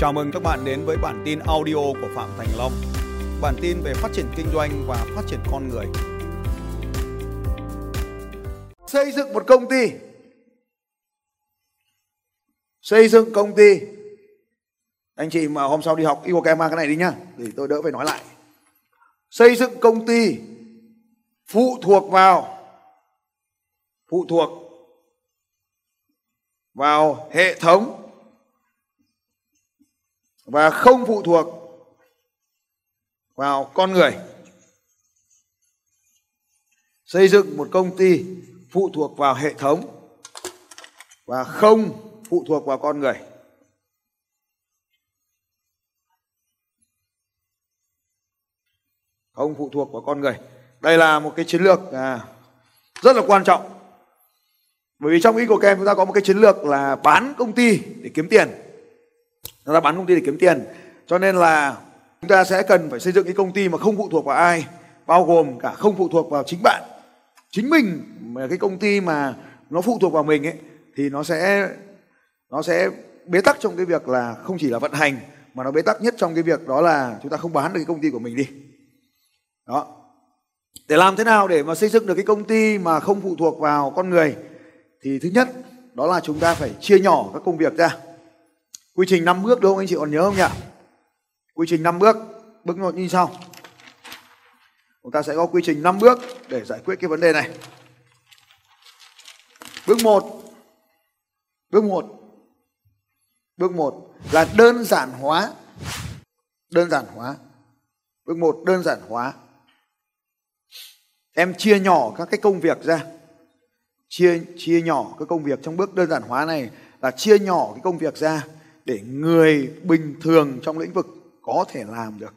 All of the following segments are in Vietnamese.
Chào mừng các bạn đến với bản tin audio của Phạm Thành Long. Bản tin về phát triển kinh doanh và phát triển con người. Xây dựng một công ty. Xây dựng công ty. Anh chị mà hôm sau đi học yêu Igor mang cái này đi nhá, thì tôi đỡ phải nói lại. Xây dựng công ty phụ thuộc vào phụ thuộc vào hệ thống và không phụ thuộc vào con người. Xây dựng một công ty phụ thuộc vào hệ thống và không phụ thuộc vào con người. Không phụ thuộc vào con người. Đây là một cái chiến lược à, rất là quan trọng. Bởi vì trong ý của kem chúng ta có một cái chiến lược là bán công ty để kiếm tiền chúng ta bán công ty để kiếm tiền. Cho nên là chúng ta sẽ cần phải xây dựng cái công ty mà không phụ thuộc vào ai, bao gồm cả không phụ thuộc vào chính bạn. Chính mình mà cái công ty mà nó phụ thuộc vào mình ấy, thì nó sẽ nó sẽ bế tắc trong cái việc là không chỉ là vận hành, mà nó bế tắc nhất trong cái việc đó là chúng ta không bán được cái công ty của mình đi. Đó. Để làm thế nào để mà xây dựng được cái công ty mà không phụ thuộc vào con người? Thì thứ nhất, đó là chúng ta phải chia nhỏ các công việc ra quy trình 5 bước đúng không anh chị? Còn nhớ không nhỉ? Quy trình 5 bước bước một như sau. Chúng ta sẽ có quy trình 5 bước để giải quyết cái vấn đề này. Bước 1 bước 1 bước 1 là đơn giản hóa. Đơn giản hóa. Bước 1 đơn giản hóa. Em chia nhỏ các cái công việc ra. Chia chia nhỏ cái công việc trong bước đơn giản hóa này là chia nhỏ cái công việc ra để người bình thường trong lĩnh vực có thể làm được.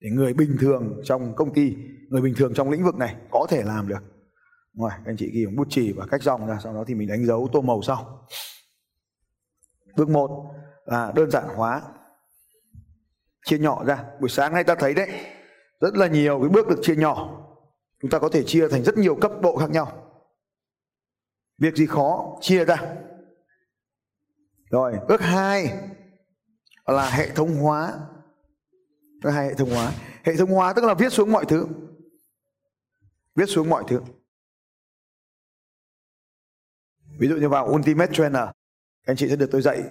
Để người bình thường trong công ty, người bình thường trong lĩnh vực này có thể làm được. Rồi anh chị ghi bằng bút chì và cách dòng ra, sau đó thì mình đánh dấu tô màu sau. Bước một là đơn giản hóa. Chia nhỏ ra. Buổi sáng nay ta thấy đấy, rất là nhiều cái bước được chia nhỏ. Chúng ta có thể chia thành rất nhiều cấp độ khác nhau. Việc gì khó, chia ra rồi, bước hai là hệ thống hóa. Bước hai, hệ thống hóa. Hệ thống hóa tức là viết xuống mọi thứ. Viết xuống mọi thứ. Ví dụ như vào ultimate trainer anh chị sẽ được tôi dạy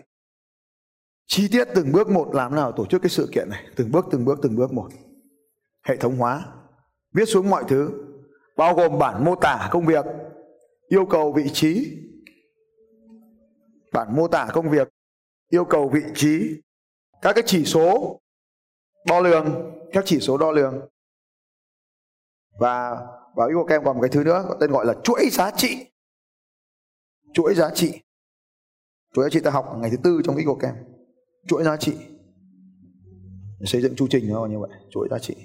chi tiết từng bước một làm nào tổ chức cái sự kiện này. Từng bước từng bước từng bước một. Hệ thống hóa. Viết xuống mọi thứ, bao gồm bản mô tả công việc, yêu cầu vị trí bản mô tả công việc, yêu cầu vị trí, các cái chỉ số đo lường, các chỉ số đo lường. Và vào yêu em còn một cái thứ nữa, tên gọi là chuỗi giá trị. Chuỗi giá trị. Chuỗi giá trị ta học ngày thứ tư trong yêu các em. chuỗi giá trị. Xây dựng chu trình nó như vậy, chuỗi giá trị.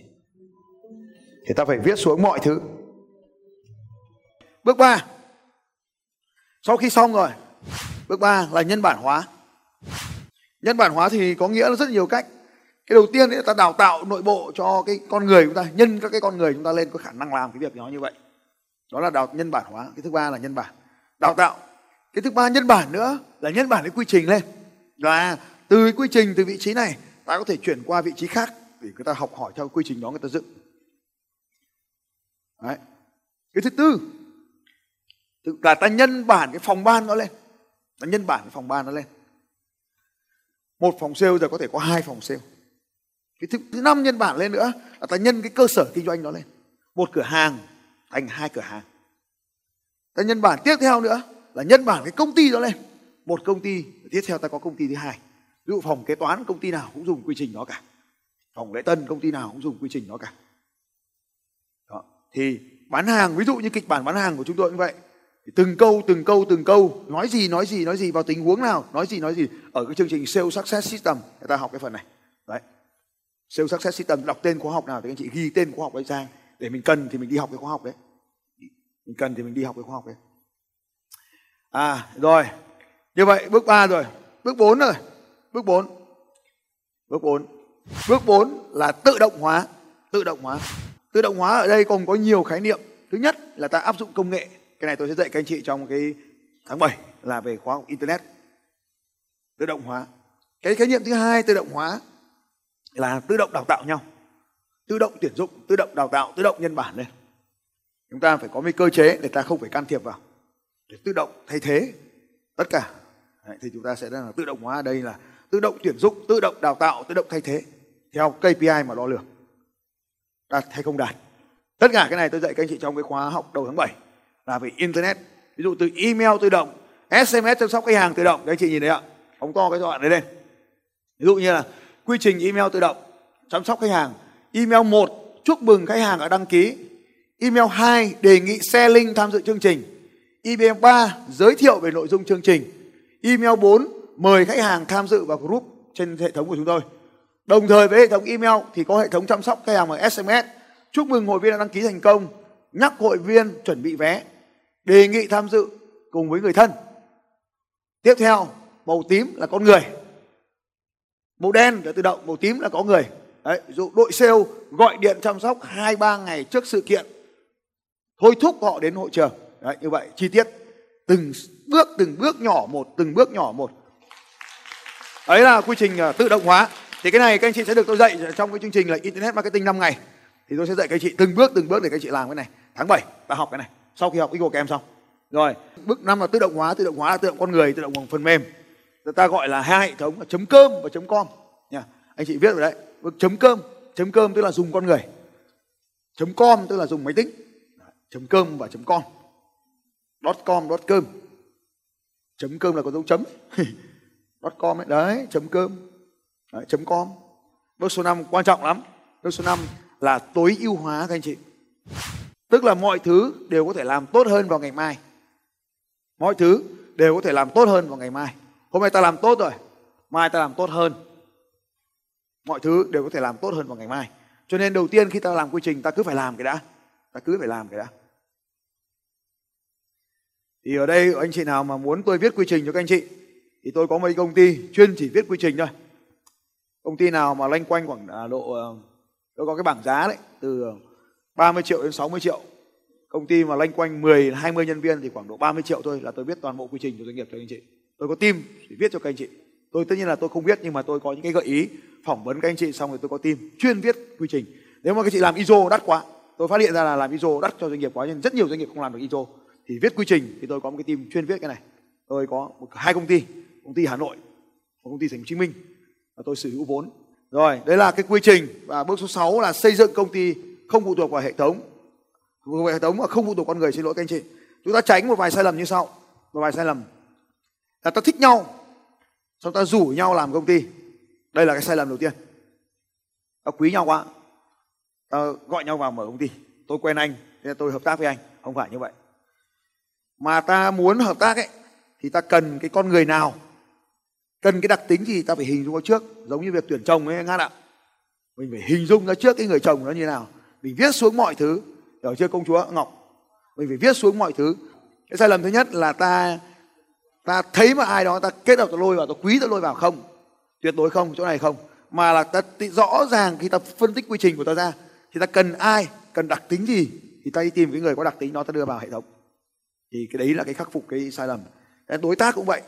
Thì ta phải viết xuống mọi thứ. Bước 3 sau khi xong rồi bước 3 là nhân bản hóa. Nhân bản hóa thì có nghĩa là rất nhiều cách. Cái đầu tiên là ta đào tạo nội bộ cho cái con người chúng ta, nhân các cái con người chúng ta lên có khả năng làm cái việc đó như vậy. Đó là đào nhân bản hóa. Cái thứ ba là nhân bản. Đào tạo. Cái thứ ba nhân bản nữa là nhân bản cái quy trình lên. Là từ quy trình, từ vị trí này, ta có thể chuyển qua vị trí khác để người ta học hỏi theo quy trình đó người ta dựng. Đấy. cái thứ tư là ta nhân bản cái phòng ban nó lên nó nhân bản cái phòng ban nó lên. Một phòng sale giờ có thể có hai phòng sale. Cái thứ, thứ năm nhân bản lên nữa là ta nhân cái cơ sở kinh doanh đó lên. Một cửa hàng thành hai cửa hàng. Ta nhân bản tiếp theo nữa là nhân bản cái công ty đó lên. Một công ty tiếp theo ta có công ty thứ hai. Ví dụ phòng kế toán công ty nào cũng dùng quy trình đó cả. Phòng lễ tân công ty nào cũng dùng quy trình đó cả. Đó. thì bán hàng ví dụ như kịch bản bán hàng của chúng tôi như vậy từng câu từng câu từng câu, nói gì nói gì nói gì, vào tình huống nào, nói gì nói gì. Ở cái chương trình sales success system, người ta học cái phần này. Đấy. Sales success system, đọc tên khóa học nào thì anh chị ghi tên khóa học ấy sang để mình cần thì mình đi học cái khóa học đấy. Mình cần thì mình đi học cái khóa học đấy. À rồi. Như vậy, bước 3 rồi. Bước 4 rồi. Bước 4 bước 4 bước 4 là tự động hóa. Tự động hóa. Tự động hóa ở đây còn có nhiều khái niệm. Thứ nhất là ta áp dụng công nghệ cái này tôi sẽ dạy các anh chị trong cái tháng 7 là về khóa học internet tự động hóa cái khái niệm thứ hai tự động hóa là tự động đào tạo nhau tự động tuyển dụng tự động đào tạo tự động nhân bản lên chúng ta phải có một cơ chế để ta không phải can thiệp vào để tự động thay thế tất cả Đấy, thì chúng ta sẽ là tự động hóa ở đây là tự động tuyển dụng tự động đào tạo tự động thay thế theo KPI mà đo lường đạt hay không đạt tất cả cái này tôi dạy các anh chị trong cái khóa học đầu tháng 7 là về internet. Ví dụ từ email tự động sms chăm sóc khách hàng tự động. Các anh chị nhìn thấy ạ? Phóng to cái đoạn đấy lên ví dụ như là quy trình email tự động, chăm sóc khách hàng. Email 1 chúc mừng khách hàng đã đăng ký. Email 2 đề nghị share link tham dự chương trình. Email 3 giới thiệu về nội dung chương trình. Email 4 mời khách hàng tham dự vào group trên hệ thống của chúng tôi. Đồng thời với hệ thống email thì có hệ thống chăm sóc khách hàng bằng sms chúc mừng hội viên đã đăng ký thành công. Nhắc hội viên chuẩn bị vé đề nghị tham dự cùng với người thân. Tiếp theo màu tím là con người. Màu đen là tự động màu tím là có người. Đấy, ví dụ đội sale gọi điện chăm sóc hai ba ngày trước sự kiện. Thôi thúc họ đến hội trường. Đấy, như vậy chi tiết. Từng bước từng bước nhỏ một từng bước nhỏ một. Đấy là quy trình à, tự động hóa. Thì cái này các anh chị sẽ được tôi dạy trong cái chương trình là internet marketing 5 ngày. Thì tôi sẽ dạy các anh chị từng bước từng bước để các anh chị làm cái này. Tháng 7 ta học cái này sau khi học của các em xong. Rồi. Bước năm là tự động hóa tự động hóa là tự động con người tự động bằng phần mềm. Ta gọi là hai hệ thống là chấm cơm và chấm com. Nha anh chị viết rồi đấy. Bước chấm cơm. Chấm cơm tức là dùng con người. Chấm com tức là dùng máy tính. Chấm cơm và chấm com. Dot com dot cơm. Chấm cơm là có dấu chấm. Dot com ấy. Đấy chấm cơm. Đấy, chấm com. Bước số 5 quan trọng lắm. Bước số 5 là tối ưu hóa các anh chị tức là mọi thứ đều có thể làm tốt hơn vào ngày mai. Mọi thứ đều có thể làm tốt hơn vào ngày mai. Hôm nay ta làm tốt rồi, mai ta làm tốt hơn. Mọi thứ đều có thể làm tốt hơn vào ngày mai. Cho nên đầu tiên khi ta làm quy trình, ta cứ phải làm cái đã. Ta cứ phải làm cái đã. Thì ở đây anh chị nào mà muốn tôi viết quy trình cho các anh chị, thì tôi có mấy công ty chuyên chỉ viết quy trình thôi. Công ty nào mà loanh quanh khoảng à, độ ờ, tôi có cái bảng giá đấy, từ ờ, 30 triệu đến 60 triệu. Công ty mà loanh quanh 10 20 nhân viên thì khoảng độ 30 triệu thôi là tôi biết toàn bộ quy trình của doanh nghiệp cho anh chị. Tôi có team để viết cho các anh chị. Tôi tất nhiên là tôi không viết nhưng mà tôi có những cái gợi ý phỏng vấn các anh chị xong rồi tôi có team chuyên viết quy trình. Nếu mà các chị làm ISO đắt quá tôi phát hiện ra là làm ISO đắt cho doanh nghiệp quá nhưng rất nhiều doanh nghiệp không làm được ISO thì viết quy trình thì tôi có một cái team chuyên viết cái này. Tôi có một, hai công ty công ty Hà Nội một công ty Thành phố Hồ Chí Minh và tôi sở hữu vốn. Rồi đấy là cái quy trình và bước số 6 là xây dựng công ty không phụ thuộc vào hệ thống. Hệ thống mà không phụ thuộc con người xin lỗi các anh chị. Chúng ta tránh một vài sai lầm như sau. Một vài sai lầm. Là ta thích nhau, xong ta rủ nhau làm công ty. Đây là cái sai lầm đầu tiên. Ta quý nhau quá. Ta gọi nhau vào mở công ty. Tôi quen anh nên tôi hợp tác với anh. Không phải như vậy. Mà ta muốn hợp tác ấy, thì ta cần cái con người nào? Cần cái đặc tính gì ta phải hình dung ra trước. Giống như việc tuyển chồng ấy ngát ạ mình phải hình dung ra trước cái người chồng nó như nào mình viết xuống mọi thứ. Hiểu chưa, công chúa ngọc? Mình phải viết xuống mọi thứ. Cái sai lầm thứ nhất là ta ta thấy mà ai đó, ta kết hợp ta lôi vào ta quý ta lôi vào không? Tuyệt đối không, chỗ này không. Mà là ta rõ ràng khi ta phân tích quy trình của ta ra, thì ta cần ai, cần đặc tính gì, thì ta đi tìm cái người có đặc tính đó, ta đưa vào hệ thống. Thì cái đấy là cái khắc phục cái sai lầm. Đối tác cũng vậy.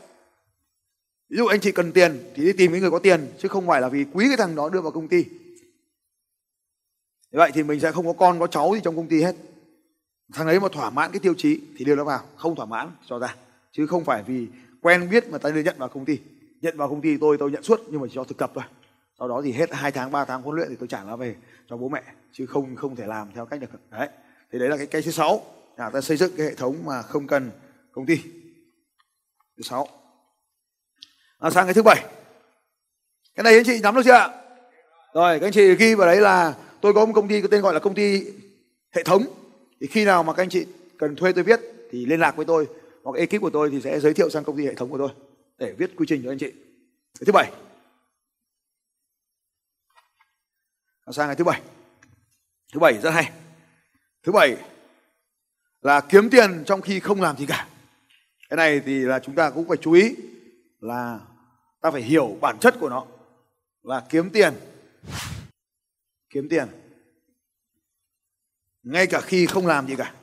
Ví dụ anh chị cần tiền, thì đi tìm cái người có tiền, chứ không phải là vì quý cái thằng đó đưa vào công ty vậy thì mình sẽ không có con có cháu gì trong công ty hết. Thằng ấy mà thỏa mãn cái tiêu chí thì đưa nó vào không thỏa mãn cho ra. Chứ không phải vì quen biết mà ta đưa nhận vào công ty. Nhận vào công ty tôi tôi nhận suốt nhưng mà chỉ cho thực tập thôi. Sau đó thì hết hai tháng ba tháng huấn luyện thì tôi trả nó về cho bố mẹ chứ không không thể làm theo cách được. Đấy. Thì đấy là cái cái thứ sáu. Là ta xây dựng cái hệ thống mà không cần công ty. Thứ sáu. À, sang cái thứ bảy. Cái này anh chị nắm được chưa ạ? Rồi các anh chị ghi vào đấy là tôi có một công ty có tên gọi là công ty hệ thống. Thì khi nào mà các anh chị cần thuê tôi viết thì liên lạc với tôi, hoặc ekip của tôi thì sẽ giới thiệu sang công ty hệ thống của tôi để viết quy trình cho anh chị. Thứ bảy. Sang ngày thứ bảy? Thứ bảy rất hay. Thứ bảy là kiếm tiền trong khi không làm gì cả. Cái này thì là chúng ta cũng phải chú ý là ta phải hiểu bản chất của nó, là kiếm tiền kiếm tiền. Ngay cả khi không làm gì cả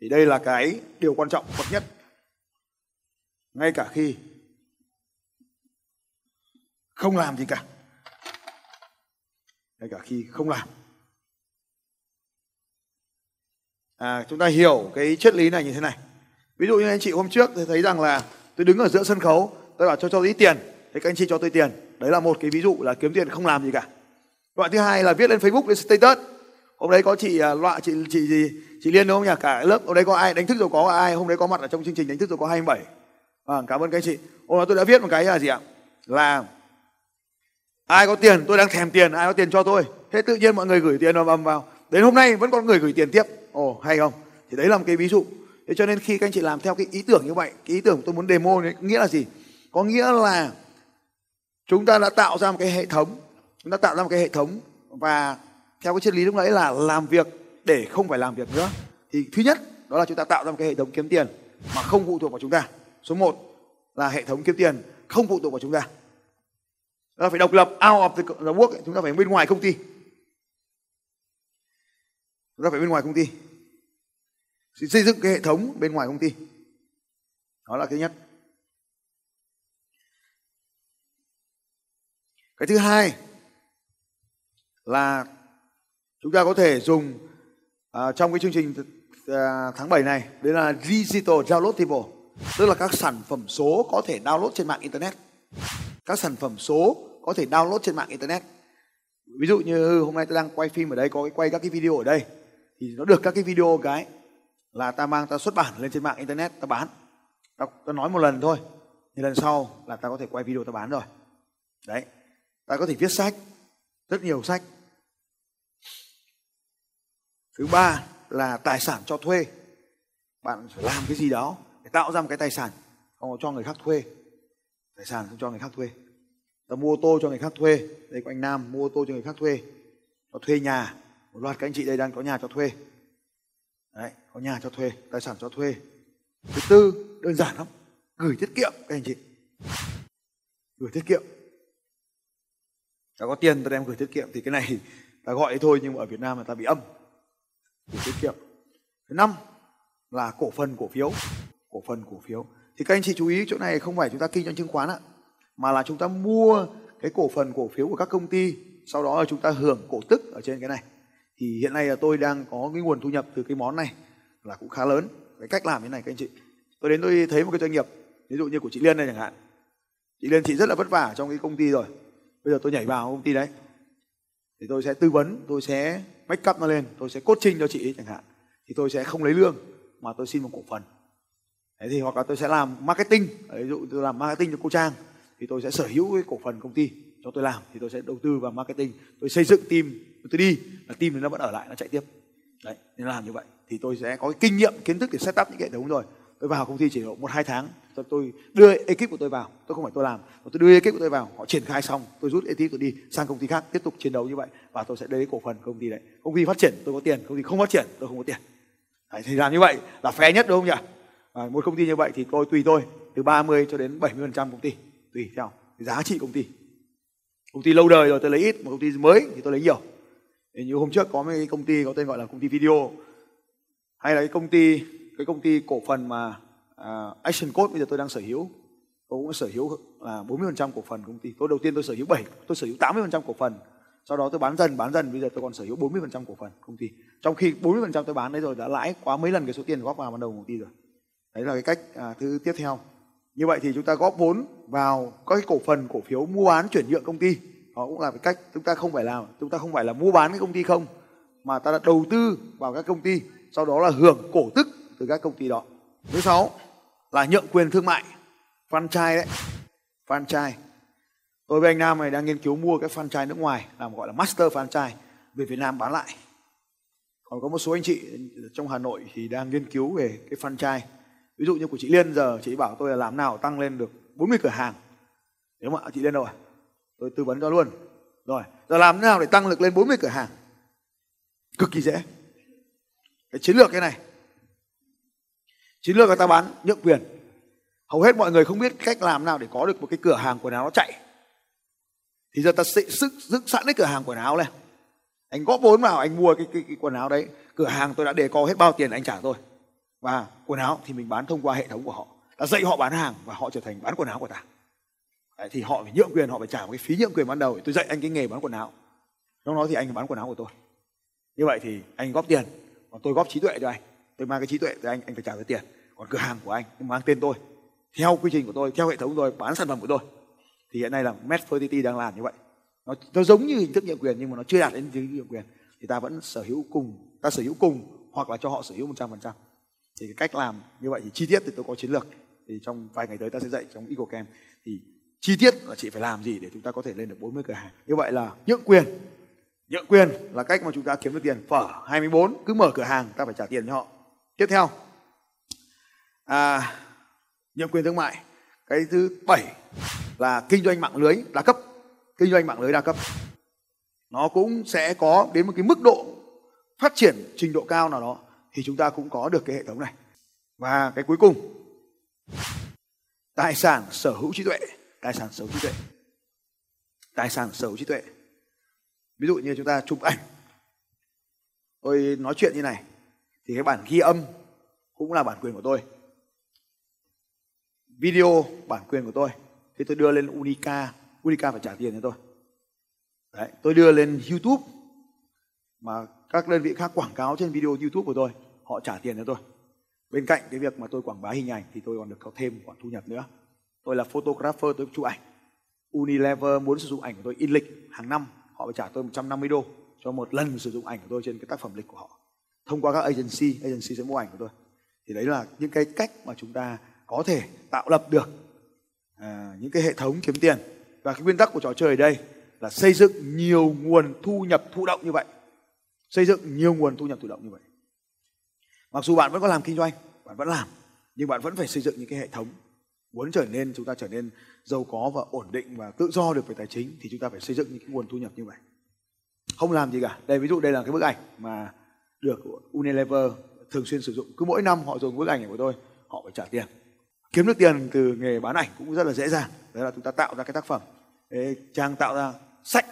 thì đây là cái điều quan trọng bậc nhất. Ngay cả khi không làm gì cả ngay cả khi không làm. À, chúng ta hiểu cái triết lý này như thế này. Ví dụ như anh chị hôm trước thì thấy rằng là tôi đứng ở giữa sân khấu tôi bảo cho cho ít tiền. Thế các anh chị cho tôi tiền. Đấy là một cái ví dụ là kiếm tiền không làm gì cả loại thứ hai là viết lên facebook lên status. Hôm đấy có chị à, loại chị chị gì chị liên đúng không nhỉ? Cả lớp hôm đấy có ai đánh thức rồi có ai hôm đấy có mặt ở trong chương trình đánh thức rồi có 27 à, vâng, cảm ơn các anh chị. Hôm đó tôi đã viết một cái là gì ạ? Là ai có tiền tôi đang thèm tiền ai có tiền cho tôi. Thế tự nhiên mọi người gửi tiền vào vào. Đến hôm nay vẫn có người gửi tiền tiếp. Ồ hay không? Thì đấy là một cái ví dụ. Thế cho nên khi các anh chị làm theo cái ý tưởng như vậy cái ý tưởng tôi muốn demo đấy nghĩa là gì? Có nghĩa là chúng ta đã tạo ra một cái hệ thống chúng ta tạo ra một cái hệ thống và theo cái triết lý lúc nãy là làm việc để không phải làm việc nữa. Thì thứ nhất đó là chúng ta tạo ra một cái hệ thống kiếm tiền mà không phụ thuộc vào chúng ta. Số 1 là hệ thống kiếm tiền không phụ thuộc vào chúng ta. Là phải độc lập out of the, the work chúng ta phải bên ngoài công ty. Chúng ta phải bên ngoài công ty. Xây dựng cái hệ thống bên ngoài công ty. Đó là cái nhất. Cái thứ hai là chúng ta có thể dùng uh, trong cái chương trình uh, tháng 7 này đấy là digital downloadable tức là các sản phẩm số có thể download trên mạng internet. Các sản phẩm số có thể download trên mạng internet. Ví dụ như hôm nay tôi đang quay phim ở đây có cái quay các cái video ở đây thì nó được các cái video cái là ta mang ta xuất bản lên trên mạng internet ta bán. Ta, ta nói một lần thôi thì lần sau là ta có thể quay video ta bán rồi. Đấy ta có thể viết sách rất nhiều sách thứ ba là tài sản cho thuê. Bạn phải làm cái gì đó để tạo ra một cái tài sản không cho người khác thuê. Tài sản không cho người khác thuê. Ta mua ô tô cho người khác thuê. Đây có anh nam, mua ô tô cho người khác thuê. Cho thuê nhà, một loạt các anh chị đây đang có nhà cho thuê. Đấy, có nhà cho thuê, tài sản cho thuê. Thứ tư, đơn giản lắm. Gửi tiết kiệm, các anh chị. Gửi tiết kiệm. Ta có tiền, ta đem gửi tiết kiệm. Thì cái này ta gọi thế thôi, nhưng mà ở Việt Nam là ta bị âm gửi tiết kiệm. Thứ năm là cổ phần cổ phiếu. Cổ phần cổ phiếu. Thì các anh chị chú ý chỗ này không phải chúng ta kinh doanh chứng khoán ạ, mà là chúng ta mua cái cổ phần cổ phiếu của các công ty, sau đó là chúng ta hưởng cổ tức ở trên cái này. Thì hiện nay là tôi đang có cái nguồn thu nhập từ cái món này là cũng khá lớn. Cái cách làm như này các anh chị. Tôi đến tôi thấy một cái doanh nghiệp, ví dụ như của chị Liên đây chẳng hạn. Chị Liên, chị rất là vất vả trong cái công ty rồi. Bây giờ tôi nhảy vào công ty đấy. Thì tôi sẽ tư vấn, tôi sẽ make up nó lên, tôi sẽ cốt trinh cho chị ấy chẳng hạn, thì tôi sẽ không lấy lương, mà tôi xin một cổ phần. Đấy thì hoặc là tôi sẽ làm marketing ví dụ tôi làm marketing cho cô Trang, thì tôi sẽ sở hữu cái cổ phần công ty cho tôi làm, thì tôi sẽ đầu tư vào marketing. Tôi xây dựng team, tôi đi, là team thì nó vẫn ở lại, nó chạy tiếp. Đấy, nên làm như vậy. Thì tôi sẽ có cái kinh nghiệm, kiến thức để set up những hệ thống rồi tôi vào công ty chỉ độ một hai tháng. Tôi, tôi đưa ekip của tôi vào. Tôi không phải tôi làm. Mà tôi đưa ekip của tôi vào. Họ triển khai xong. Tôi rút ekip tôi đi sang công ty khác tiếp tục chiến đấu như vậy. Và tôi sẽ lấy cổ phần công ty đấy. Công ty phát triển tôi có tiền. Công ty không phát triển tôi không có tiền. Đấy, thì làm như vậy là phe nhất đúng không nhỉ? À, một công ty như vậy thì tôi tùy tôi từ 30 cho đến 70 phần trăm công ty. Tùy theo giá trị công ty. Công ty lâu đời rồi tôi lấy ít. Một công ty mới thì tôi lấy nhiều. Thì như hôm trước có một công ty có tên gọi là công ty video. Hay là cái công ty cái công ty cổ phần mà à, uh, Action Code bây giờ tôi đang sở hữu tôi cũng sở hữu là 40% cổ phần công ty. Tôi đầu tiên tôi sở hữu 7 tôi sở hữu 80% cổ phần. Sau đó tôi bán dần bán dần bây giờ tôi còn sở hữu 40% cổ phần công ty. Trong khi 40% tôi bán đấy rồi đã lãi quá mấy lần cái số tiền góp vào ban đầu của công ty rồi. Đấy là cái cách à, thứ tiếp theo. Như vậy thì chúng ta góp vốn vào các cái cổ phần cổ phiếu mua bán chuyển nhượng công ty. Đó cũng là cái cách chúng ta không phải làm chúng ta không phải là mua bán cái công ty không mà ta đã đầu tư vào các công ty sau đó là hưởng cổ tức từ các công ty đó. Thứ sáu là nhượng quyền thương mại, franchise đấy, franchise. Tôi với anh Nam này đang nghiên cứu mua cái franchise nước ngoài, làm gọi là master franchise, về Việt Nam bán lại. Còn có một số anh chị trong Hà Nội thì đang nghiên cứu về cái franchise. Ví dụ như của chị Liên giờ, chị bảo tôi là làm nào tăng lên được 40 cửa hàng. Nếu mà chị Liên đâu à? Tôi tư vấn cho luôn. Rồi, giờ làm thế nào để tăng lực lên 40 cửa hàng? Cực kỳ dễ. Cái chiến lược cái này chiến lược người ta bán nhượng quyền. Hầu hết mọi người không biết cách làm nào để có được một cái cửa hàng quần áo nó chạy. Thì giờ ta sẽ sức dựng sẵn cái cửa hàng quần áo này. Anh góp vốn vào anh mua cái, cái, cái quần áo đấy. Cửa hàng tôi đã đề co hết bao tiền anh trả tôi. Và quần áo thì mình bán thông qua hệ thống của họ. Ta dạy họ bán hàng và họ trở thành bán quần áo của ta. Đấy, thì họ phải nhượng quyền họ phải trả một cái phí nhượng quyền ban đầu tôi dạy anh cái nghề bán quần áo. Trong đó thì anh bán quần áo của tôi. Như vậy thì anh góp tiền còn tôi góp trí tuệ cho anh. Tôi mang cái trí tuệ cho anh anh phải trả cái tiền còn cửa hàng của anh mang tên tôi. Theo quy trình của tôi theo hệ thống của tôi bán sản phẩm của tôi. Thì hiện nay là Medfertility đang làm như vậy. Nó, nó giống như hình thức nhượng quyền nhưng mà nó chưa đạt đến hình thức nhượng quyền. Thì ta vẫn sở hữu cùng ta sở hữu cùng hoặc là cho họ sở hữu một trăm phần trăm. Thì cái cách làm như vậy thì chi tiết thì tôi có chiến lược. Thì trong vài ngày tới ta sẽ dạy trong EcoCamp thì chi tiết là chị phải làm gì để chúng ta có thể lên được 40 cửa hàng. Như vậy là nhượng quyền. Nhượng quyền là cách mà chúng ta kiếm được tiền. Phở 24 cứ mở cửa hàng ta phải trả tiền cho họ. Tiếp theo à, nhượng quyền thương mại cái thứ bảy là kinh doanh mạng lưới đa cấp. Kinh doanh mạng lưới đa cấp. Nó cũng sẽ có đến một cái mức độ phát triển trình độ cao nào đó thì chúng ta cũng có được cái hệ thống này. Và cái cuối cùng tài sản sở hữu trí tuệ. Tài sản sở hữu trí tuệ. Tài sản sở hữu trí tuệ. Ví dụ như chúng ta chụp ảnh. Tôi nói chuyện như này thì cái bản ghi âm cũng là bản quyền của tôi video bản quyền của tôi. Thì tôi đưa lên Unica Unica phải trả tiền cho tôi. Đấy, tôi đưa lên YouTube mà các đơn vị khác quảng cáo trên video YouTube của tôi họ trả tiền cho tôi. Bên cạnh cái việc mà tôi quảng bá hình ảnh thì tôi còn được có thêm khoản thu nhập nữa. Tôi là photographer tôi chụp ảnh. Unilever muốn sử dụng ảnh của tôi in lịch hàng năm họ phải trả tôi 150 đô cho một lần sử dụng ảnh của tôi trên cái tác phẩm lịch của họ. Thông qua các agency agency sẽ mua ảnh của tôi. Thì đấy là những cái cách mà chúng ta có thể tạo lập được à, những cái hệ thống kiếm tiền. Và cái nguyên tắc của trò chơi ở đây là xây dựng nhiều nguồn thu nhập thụ động như vậy. Xây dựng nhiều nguồn thu nhập thụ động như vậy. Mặc dù bạn vẫn có làm kinh doanh bạn vẫn làm nhưng bạn vẫn phải xây dựng những cái hệ thống. Muốn trở nên chúng ta trở nên giàu có và ổn định và tự do được về tài chính thì chúng ta phải xây dựng những cái nguồn thu nhập như vậy. Không làm gì cả. Đây ví dụ đây là cái bức ảnh mà được Unilever thường xuyên sử dụng. Cứ mỗi năm họ dùng bức ảnh này của tôi họ phải trả tiền kiếm được tiền từ nghề bán ảnh cũng rất là dễ dàng. Đấy là chúng ta tạo ra cái tác phẩm. Trang tạo ra sách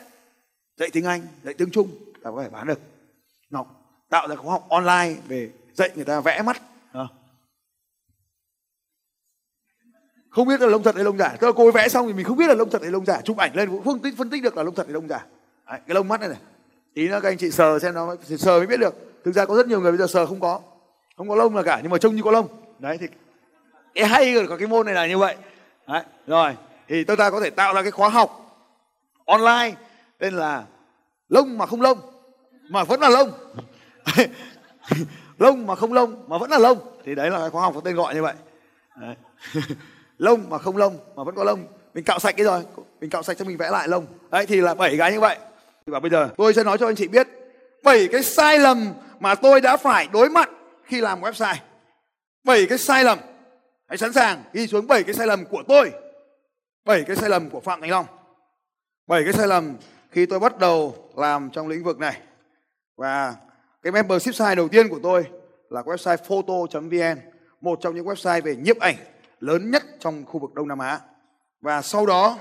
dạy tiếng anh dạy tiếng trung ta có thể bán được. Ngọc tạo ra khóa học online về dạy người ta vẽ mắt. À. không biết là lông thật hay lông giả. Tức là cô ấy vẽ xong thì mình không biết là lông thật hay lông giả. Chụp ảnh lên cũng phân tích phân tích được là lông thật hay lông giả. Đấy, cái lông mắt này này. Tí nữa các anh chị sờ xem nó sờ mới biết được. Thực ra có rất nhiều người bây giờ sờ không có. Không có lông là cả nhưng mà trông như có lông. Đấy thì cái hay của cái môn này là như vậy. Đấy, rồi. Thì chúng ta có thể tạo ra cái khóa học online tên là lông mà không lông mà vẫn là lông. Lông mà không lông mà vẫn là lông. Thì đấy là cái khóa học có tên gọi như vậy. Đấy. lông mà không lông mà vẫn có lông. Mình cạo sạch cái rồi. Mình cạo sạch cho mình vẽ lại lông. Đấy thì là bảy cái như vậy. Và bây giờ tôi sẽ nói cho anh chị biết bảy cái sai lầm mà tôi đã phải đối mặt khi làm website. Bảy cái sai lầm hãy sẵn sàng ghi xuống bảy cái sai lầm của tôi. Bảy cái sai lầm của phạm thành long. Bảy cái sai lầm khi tôi bắt đầu làm trong lĩnh vực này. Và cái membership site đầu tiên của tôi là website photo.vn một trong những website về nhiếp ảnh lớn nhất trong khu vực Đông Nam Á. Và sau đó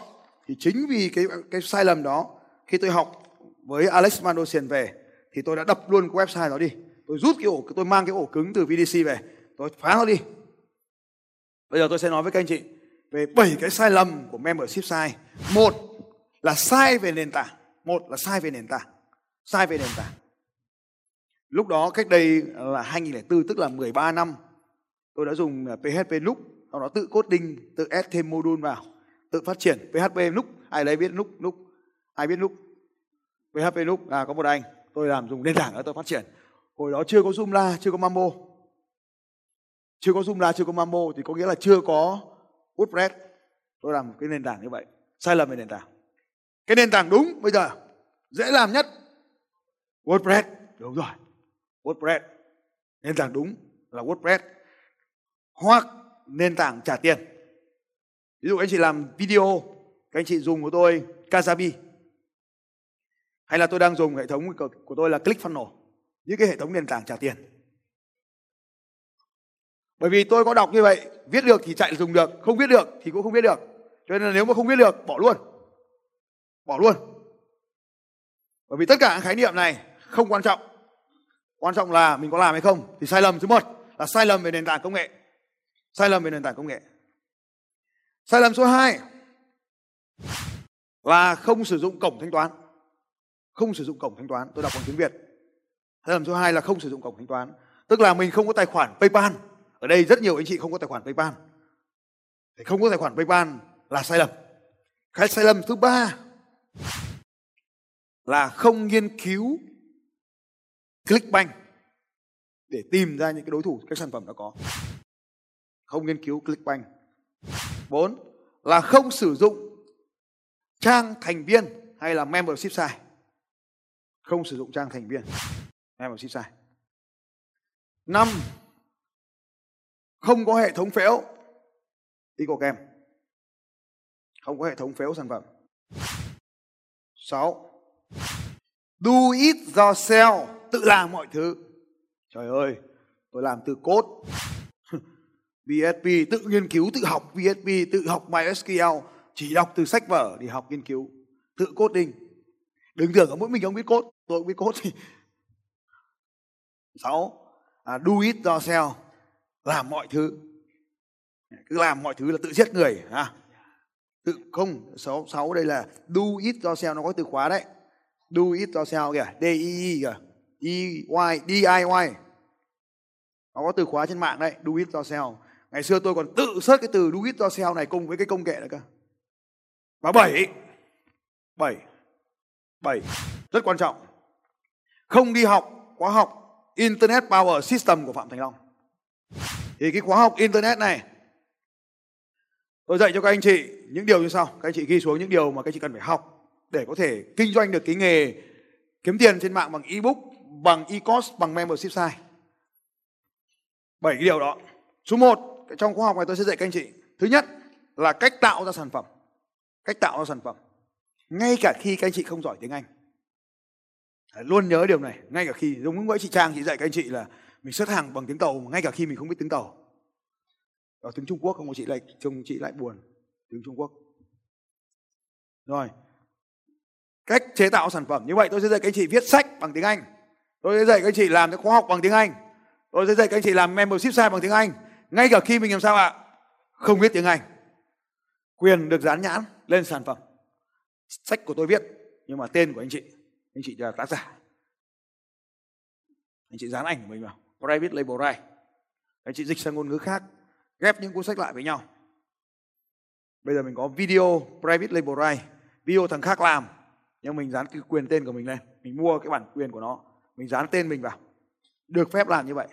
thì chính vì cái cái sai lầm đó, khi tôi học với Alex Mandosian về thì tôi đã đập luôn cái website đó đi. Tôi rút cái ổ, tôi mang cái ổ cứng từ VDC về. Tôi phá nó đi bây giờ tôi sẽ nói với các anh chị về bảy cái sai lầm của membership sai. một là sai về nền tảng. Một là sai về nền tảng. Sai về nền tảng. Lúc đó cách đây là 2004 tức là 13 năm, tôi đã dùng à, PHP lúc, sau đó tự coding, tự add thêm module vào, tự phát triển. PHP lúc, ai đấy biết lúc lúc, ai biết lúc? PHP lúc à có một anh, tôi làm dùng nền tảng đó, tôi phát triển. Hồi đó chưa có Joomla chưa có Mambo chưa có Joomla chưa có Mambo thì có nghĩa là chưa có WordPress. Tôi làm một cái nền tảng như vậy. Sai lầm về nền tảng. Cái nền tảng đúng bây giờ. Dễ làm nhất. WordPress. Đúng rồi. WordPress. Nền tảng đúng là WordPress. Hoặc nền tảng trả tiền. Ví dụ anh chị làm video, các anh chị dùng của tôi Kajabi hay là tôi đang dùng hệ thống của tôi là ClickFunnels. Những cái hệ thống nền tảng trả tiền bởi vì tôi có đọc như vậy, viết được thì chạy dùng được, không viết được thì cũng không viết được. Cho nên là nếu mà không viết được, bỏ luôn. Bỏ luôn. Bởi vì tất cả những khái niệm này không quan trọng. Quan trọng là mình có làm hay không thì sai lầm thứ một là sai lầm về nền tảng công nghệ. Sai lầm về nền tảng công nghệ. Sai lầm số 2 là không sử dụng cổng thanh toán. Không sử dụng cổng thanh toán. Tôi đọc bằng tiếng việt. Sai lầm số 2 là không sử dụng cổng thanh toán. Tức là mình không có tài khoản paypal ở đây rất nhiều anh chị không có tài khoản paypal thì không có tài khoản paypal là sai lầm cái sai lầm thứ ba là không nghiên cứu Clickbank để tìm ra những cái đối thủ các sản phẩm đã có. Không nghiên cứu Clickbank. Bốn là không sử dụng trang thành viên hay là membership site. Không sử dụng trang thành viên, membership site. năm không có hệ thống phễu Ecokem. Không có hệ thống phễu sản phẩm. 6 Do it yourself, tự làm mọi thứ. Trời ơi, tôi làm từ code. PHP tự nghiên cứu, tự học PHP, tự học MySQL, chỉ đọc từ sách vở để học nghiên cứu, tự cốt đinh Đừng tưởng có mỗi mình ông biết cốt, tôi cũng biết cốt thì. Sáu, à, do it yourself, làm mọi thứ. Cứ làm mọi thứ là tự giết người ha. Tự không, sáu sáu đây là do it yourself nó có từ khóa đấy. Do it yourself kìa D I E kìa. E Y D I Y. Nó có từ khóa trên mạng đấy do it yourself ngày xưa tôi còn tự search cái từ do it yourself này cùng với cái công nghệ nữa cơ. Và bảy. Bảy. Bảy. Rất quan trọng. Không đi học khóa học Internet Power System của Phạm Thành Long thì cái khóa học Internet này tôi dạy cho các anh chị những điều như sau các anh chị ghi xuống những điều mà các anh chị cần phải học để có thể kinh doanh được cái nghề kiếm tiền trên mạng bằng ebook, bằng e-course, bằng membership site. Bảy cái điều đó. Số 1, trong khóa học này tôi sẽ dạy các anh chị. Thứ nhất là cách tạo ra sản phẩm. Cách tạo ra sản phẩm. Ngay cả khi các anh chị không giỏi tiếng Anh. Luôn nhớ điều này. Ngay cả khi, giống với chị Trang, chị dạy các anh chị là mình xuất hàng bằng tiếng tàu, ngay cả khi mình không biết tiếng tàu. Ở tiếng Trung Quốc không có chị lại, trông chị lại buồn. Tiếng Trung Quốc. Rồi, cách chế tạo sản phẩm như vậy tôi sẽ dạy các anh chị viết sách bằng tiếng Anh. Tôi sẽ dạy các anh chị làm cái khóa học bằng tiếng Anh. Tôi sẽ dạy các anh chị làm membership site bằng tiếng Anh. Ngay cả khi mình làm sao ạ? Không biết tiếng Anh. Quyền được dán nhãn lên sản phẩm. Sách của tôi viết nhưng mà tên của anh chị anh chị là tác giả. Anh chị dán ảnh của mình vào private label right. Anh chị dịch sang ngôn ngữ khác, ghép những cuốn sách lại với nhau. Bây giờ mình có video private label right. Video thằng khác làm, nhưng mình dán cái quyền tên của mình lên. Mình mua cái bản quyền của nó, mình dán tên mình vào. Được phép làm như vậy.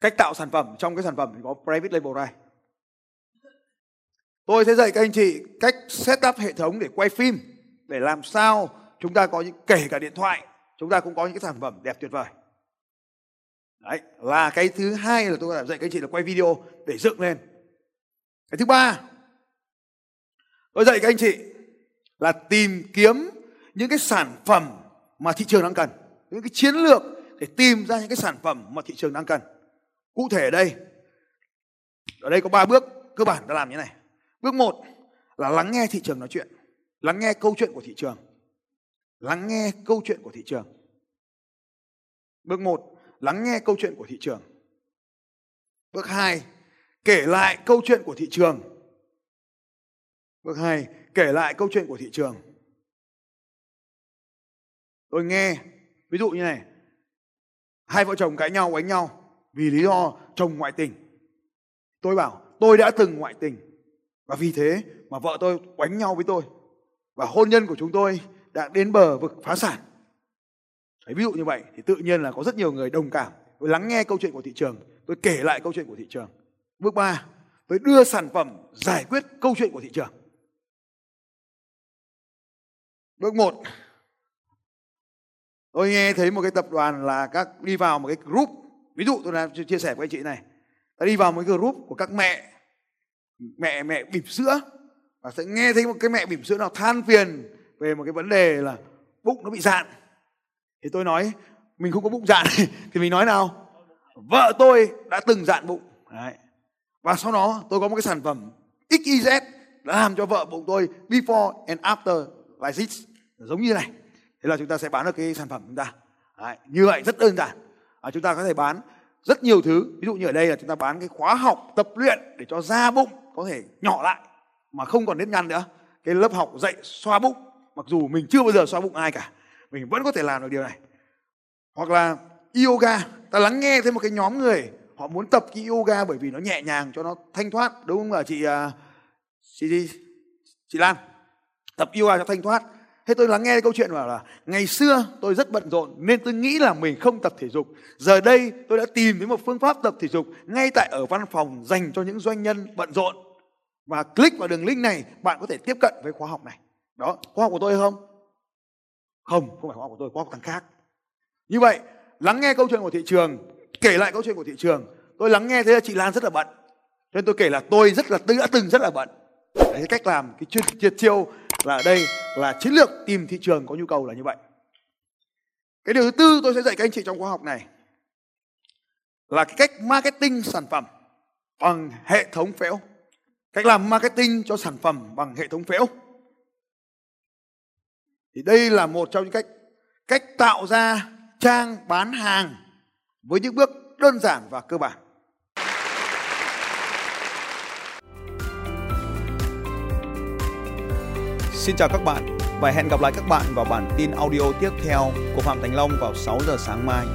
Cách tạo sản phẩm, trong cái sản phẩm có private label này tôi sẽ dạy các anh chị cách setup hệ thống để quay phim, để làm sao chúng ta có những, kể cả điện thoại, chúng ta cũng có những cái sản phẩm đẹp tuyệt vời đấy là cái thứ hai là tôi dạy các anh chị là quay video để dựng lên. Cái thứ ba, tôi dạy các anh chị là tìm kiếm những cái sản phẩm mà thị trường đang cần, những cái chiến lược để tìm ra những cái sản phẩm mà thị trường đang cần. Cụ thể ở đây ở đây có ba bước cơ bản đã làm như này. Bước một là lắng nghe thị trường nói chuyện, lắng nghe câu chuyện của thị trường, lắng nghe câu chuyện của thị trường. Bước một lắng nghe câu chuyện của thị trường. Bước hai, kể lại câu chuyện của thị trường. Bước hai, kể lại câu chuyện của thị trường. Tôi nghe, ví dụ như này. Hai vợ chồng cãi nhau, đánh nhau vì lý do chồng ngoại tình. Tôi bảo, tôi đã từng ngoại tình và vì thế mà vợ tôi đánh nhau với tôi và hôn nhân của chúng tôi đã đến bờ vực phá sản. Đấy, ví dụ như vậy thì tự nhiên là có rất nhiều người đồng cảm. Tôi lắng nghe câu chuyện của thị trường tôi kể lại câu chuyện của thị trường. Bước ba tôi đưa sản phẩm giải quyết câu chuyện của thị trường. Bước 1 Tôi nghe thấy một cái tập đoàn là các đi vào một cái group. Ví dụ tôi đang chia sẻ với anh chị này. Ta đi vào một cái group của các mẹ Mẹ mẹ bỉm sữa. Và sẽ nghe thấy một cái mẹ bỉm sữa nào than phiền Về một cái vấn đề là bụng nó bị dạn. Thì tôi nói Mình không có bụng dạn. Thì mình nói nào Vợ tôi đã từng dạn bụng. Đấy. Và sau đó tôi có một cái sản phẩm XYZ đã làm cho vợ bụng tôi before and after like this. Giống như này. Thế là chúng ta sẽ bán được cái sản phẩm chúng ta. Đấy, như vậy rất đơn giản. À, chúng ta có thể bán rất nhiều thứ. Ví dụ như ở đây là chúng ta bán cái khóa học tập luyện để cho da bụng có thể nhỏ lại mà không còn nếp nhăn nữa. Cái lớp học dạy xoa bụng mặc dù mình chưa bao giờ xoa bụng ai cả mình vẫn có thể làm được điều này hoặc là yoga ta lắng nghe thêm một cái nhóm người họ muốn tập cái yoga bởi vì nó nhẹ nhàng cho nó thanh thoát đúng không ạ chị à, chị chị, chị Lan tập yoga cho thanh thoát Thế tôi lắng nghe câu chuyện bảo là ngày xưa tôi rất bận rộn nên tôi nghĩ là mình không tập thể dục. Giờ đây tôi đã tìm đến một phương pháp tập thể dục ngay tại ở văn phòng dành cho những doanh nhân bận rộn. Và click vào đường link này bạn có thể tiếp cận với khóa học này. Đó, khóa học của tôi không? Không, không phải khóa học của tôi, khóa học thằng khác. Như vậy, lắng nghe câu chuyện của thị trường, kể lại câu chuyện của thị trường. Tôi lắng nghe thấy là chị Lan rất là bận. Nên tôi kể là tôi rất là đã từng rất là bận. Đấy, cách làm cái chuyên triệt chiêu là ở đây là chiến lược tìm thị trường có nhu cầu là như vậy. Cái điều thứ tư tôi sẽ dạy các anh chị trong khóa học này là cái cách marketing sản phẩm bằng hệ thống phễu. Cách làm marketing cho sản phẩm bằng hệ thống phễu. Thì đây là một trong những cách cách tạo ra trang bán hàng với những bước đơn giản và cơ bản. Xin chào các bạn và hẹn gặp lại các bạn vào bản tin audio tiếp theo của Phạm Thành Long vào 6 giờ sáng mai.